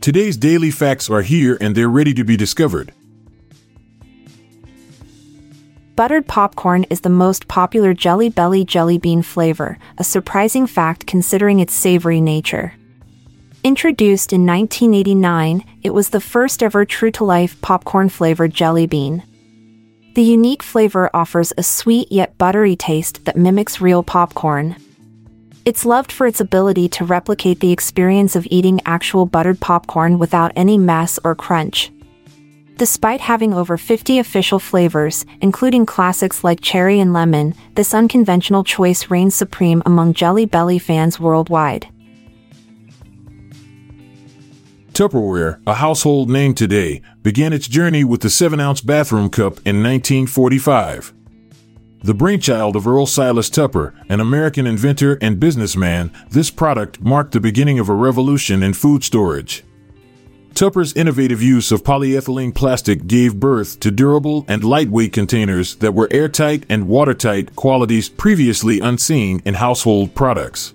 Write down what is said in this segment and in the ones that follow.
Today's daily facts are here and they're ready to be discovered. Buttered popcorn is the most popular Jelly Belly jelly bean flavor, a surprising fact considering its savory nature. Introduced in 1989, it was the first ever true to life popcorn flavored jelly bean. The unique flavor offers a sweet yet buttery taste that mimics real popcorn. It's loved for its ability to replicate the experience of eating actual buttered popcorn without any mess or crunch. Despite having over 50 official flavors, including classics like cherry and lemon, this unconventional choice reigns supreme among Jelly Belly fans worldwide. Tupperware, a household name today, began its journey with the 7 ounce bathroom cup in 1945. The brainchild of Earl Silas Tupper, an American inventor and businessman, this product marked the beginning of a revolution in food storage. Tupper's innovative use of polyethylene plastic gave birth to durable and lightweight containers that were airtight and watertight qualities previously unseen in household products.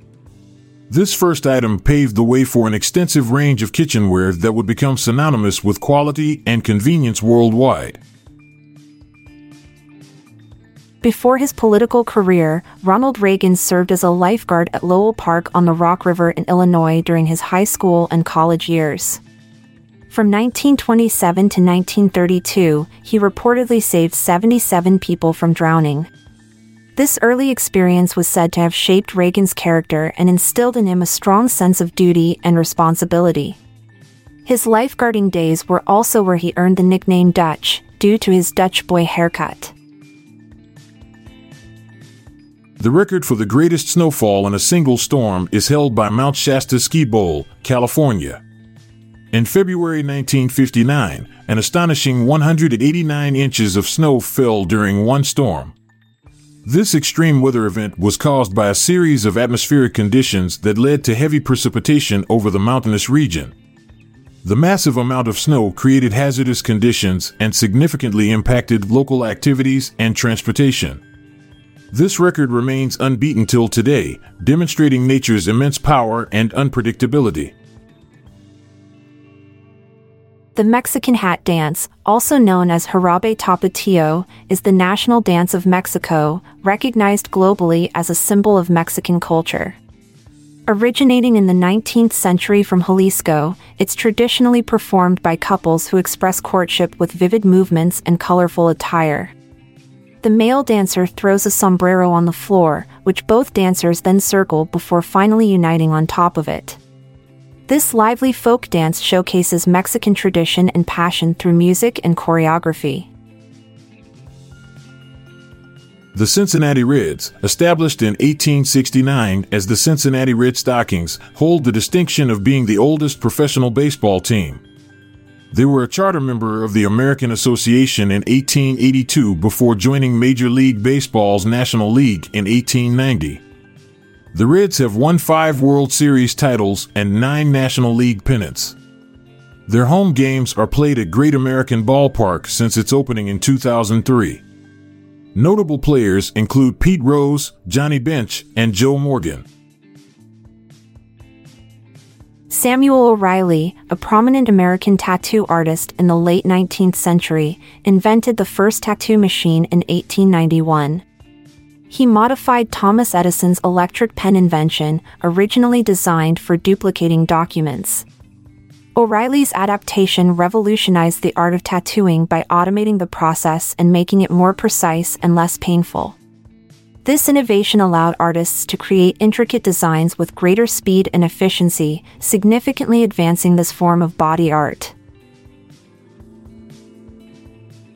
This first item paved the way for an extensive range of kitchenware that would become synonymous with quality and convenience worldwide. Before his political career, Ronald Reagan served as a lifeguard at Lowell Park on the Rock River in Illinois during his high school and college years. From 1927 to 1932, he reportedly saved 77 people from drowning. This early experience was said to have shaped Reagan's character and instilled in him a strong sense of duty and responsibility. His lifeguarding days were also where he earned the nickname Dutch, due to his Dutch boy haircut. The record for the greatest snowfall in a single storm is held by Mount Shasta Ski Bowl, California. In February 1959, an astonishing 189 inches of snow fell during one storm. This extreme weather event was caused by a series of atmospheric conditions that led to heavy precipitation over the mountainous region. The massive amount of snow created hazardous conditions and significantly impacted local activities and transportation. This record remains unbeaten till today, demonstrating nature's immense power and unpredictability. The Mexican hat dance, also known as Jarabe Tapatio, is the national dance of Mexico, recognized globally as a symbol of Mexican culture. Originating in the 19th century from Jalisco, it's traditionally performed by couples who express courtship with vivid movements and colorful attire. The male dancer throws a sombrero on the floor, which both dancers then circle before finally uniting on top of it. This lively folk dance showcases Mexican tradition and passion through music and choreography. The Cincinnati Reds, established in 1869 as the Cincinnati Red Stockings, hold the distinction of being the oldest professional baseball team. They were a charter member of the American Association in 1882 before joining Major League Baseball's National League in 1890. The Reds have won five World Series titles and nine National League pennants. Their home games are played at Great American Ballpark since its opening in 2003. Notable players include Pete Rose, Johnny Bench, and Joe Morgan. Samuel O'Reilly, a prominent American tattoo artist in the late 19th century, invented the first tattoo machine in 1891. He modified Thomas Edison's electric pen invention, originally designed for duplicating documents. O'Reilly's adaptation revolutionized the art of tattooing by automating the process and making it more precise and less painful. This innovation allowed artists to create intricate designs with greater speed and efficiency, significantly advancing this form of body art.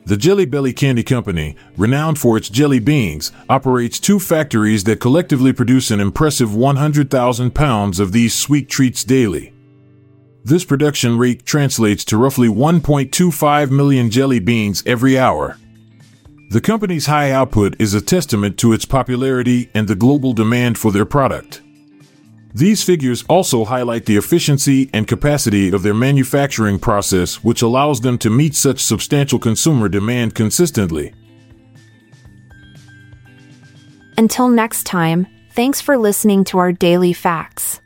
The Jelly Belly Candy Company, renowned for its jelly beans, operates two factories that collectively produce an impressive 100,000 pounds of these sweet treats daily. This production rate translates to roughly 1.25 million jelly beans every hour. The company's high output is a testament to its popularity and the global demand for their product. These figures also highlight the efficiency and capacity of their manufacturing process, which allows them to meet such substantial consumer demand consistently. Until next time, thanks for listening to our daily facts.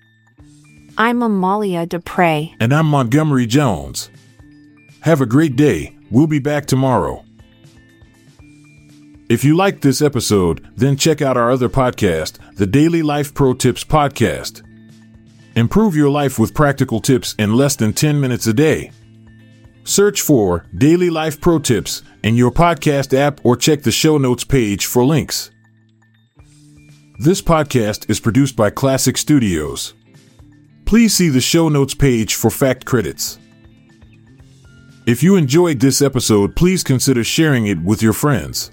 I'm Amalia Dupre. And I'm Montgomery Jones. Have a great day. We'll be back tomorrow. If you liked this episode, then check out our other podcast, the Daily Life Pro Tips Podcast. Improve your life with practical tips in less than 10 minutes a day. Search for Daily Life Pro Tips in your podcast app or check the show notes page for links. This podcast is produced by Klassic Studios. Please see the show notes page for fact credits. If you enjoyed this episode, please consider sharing it with your friends.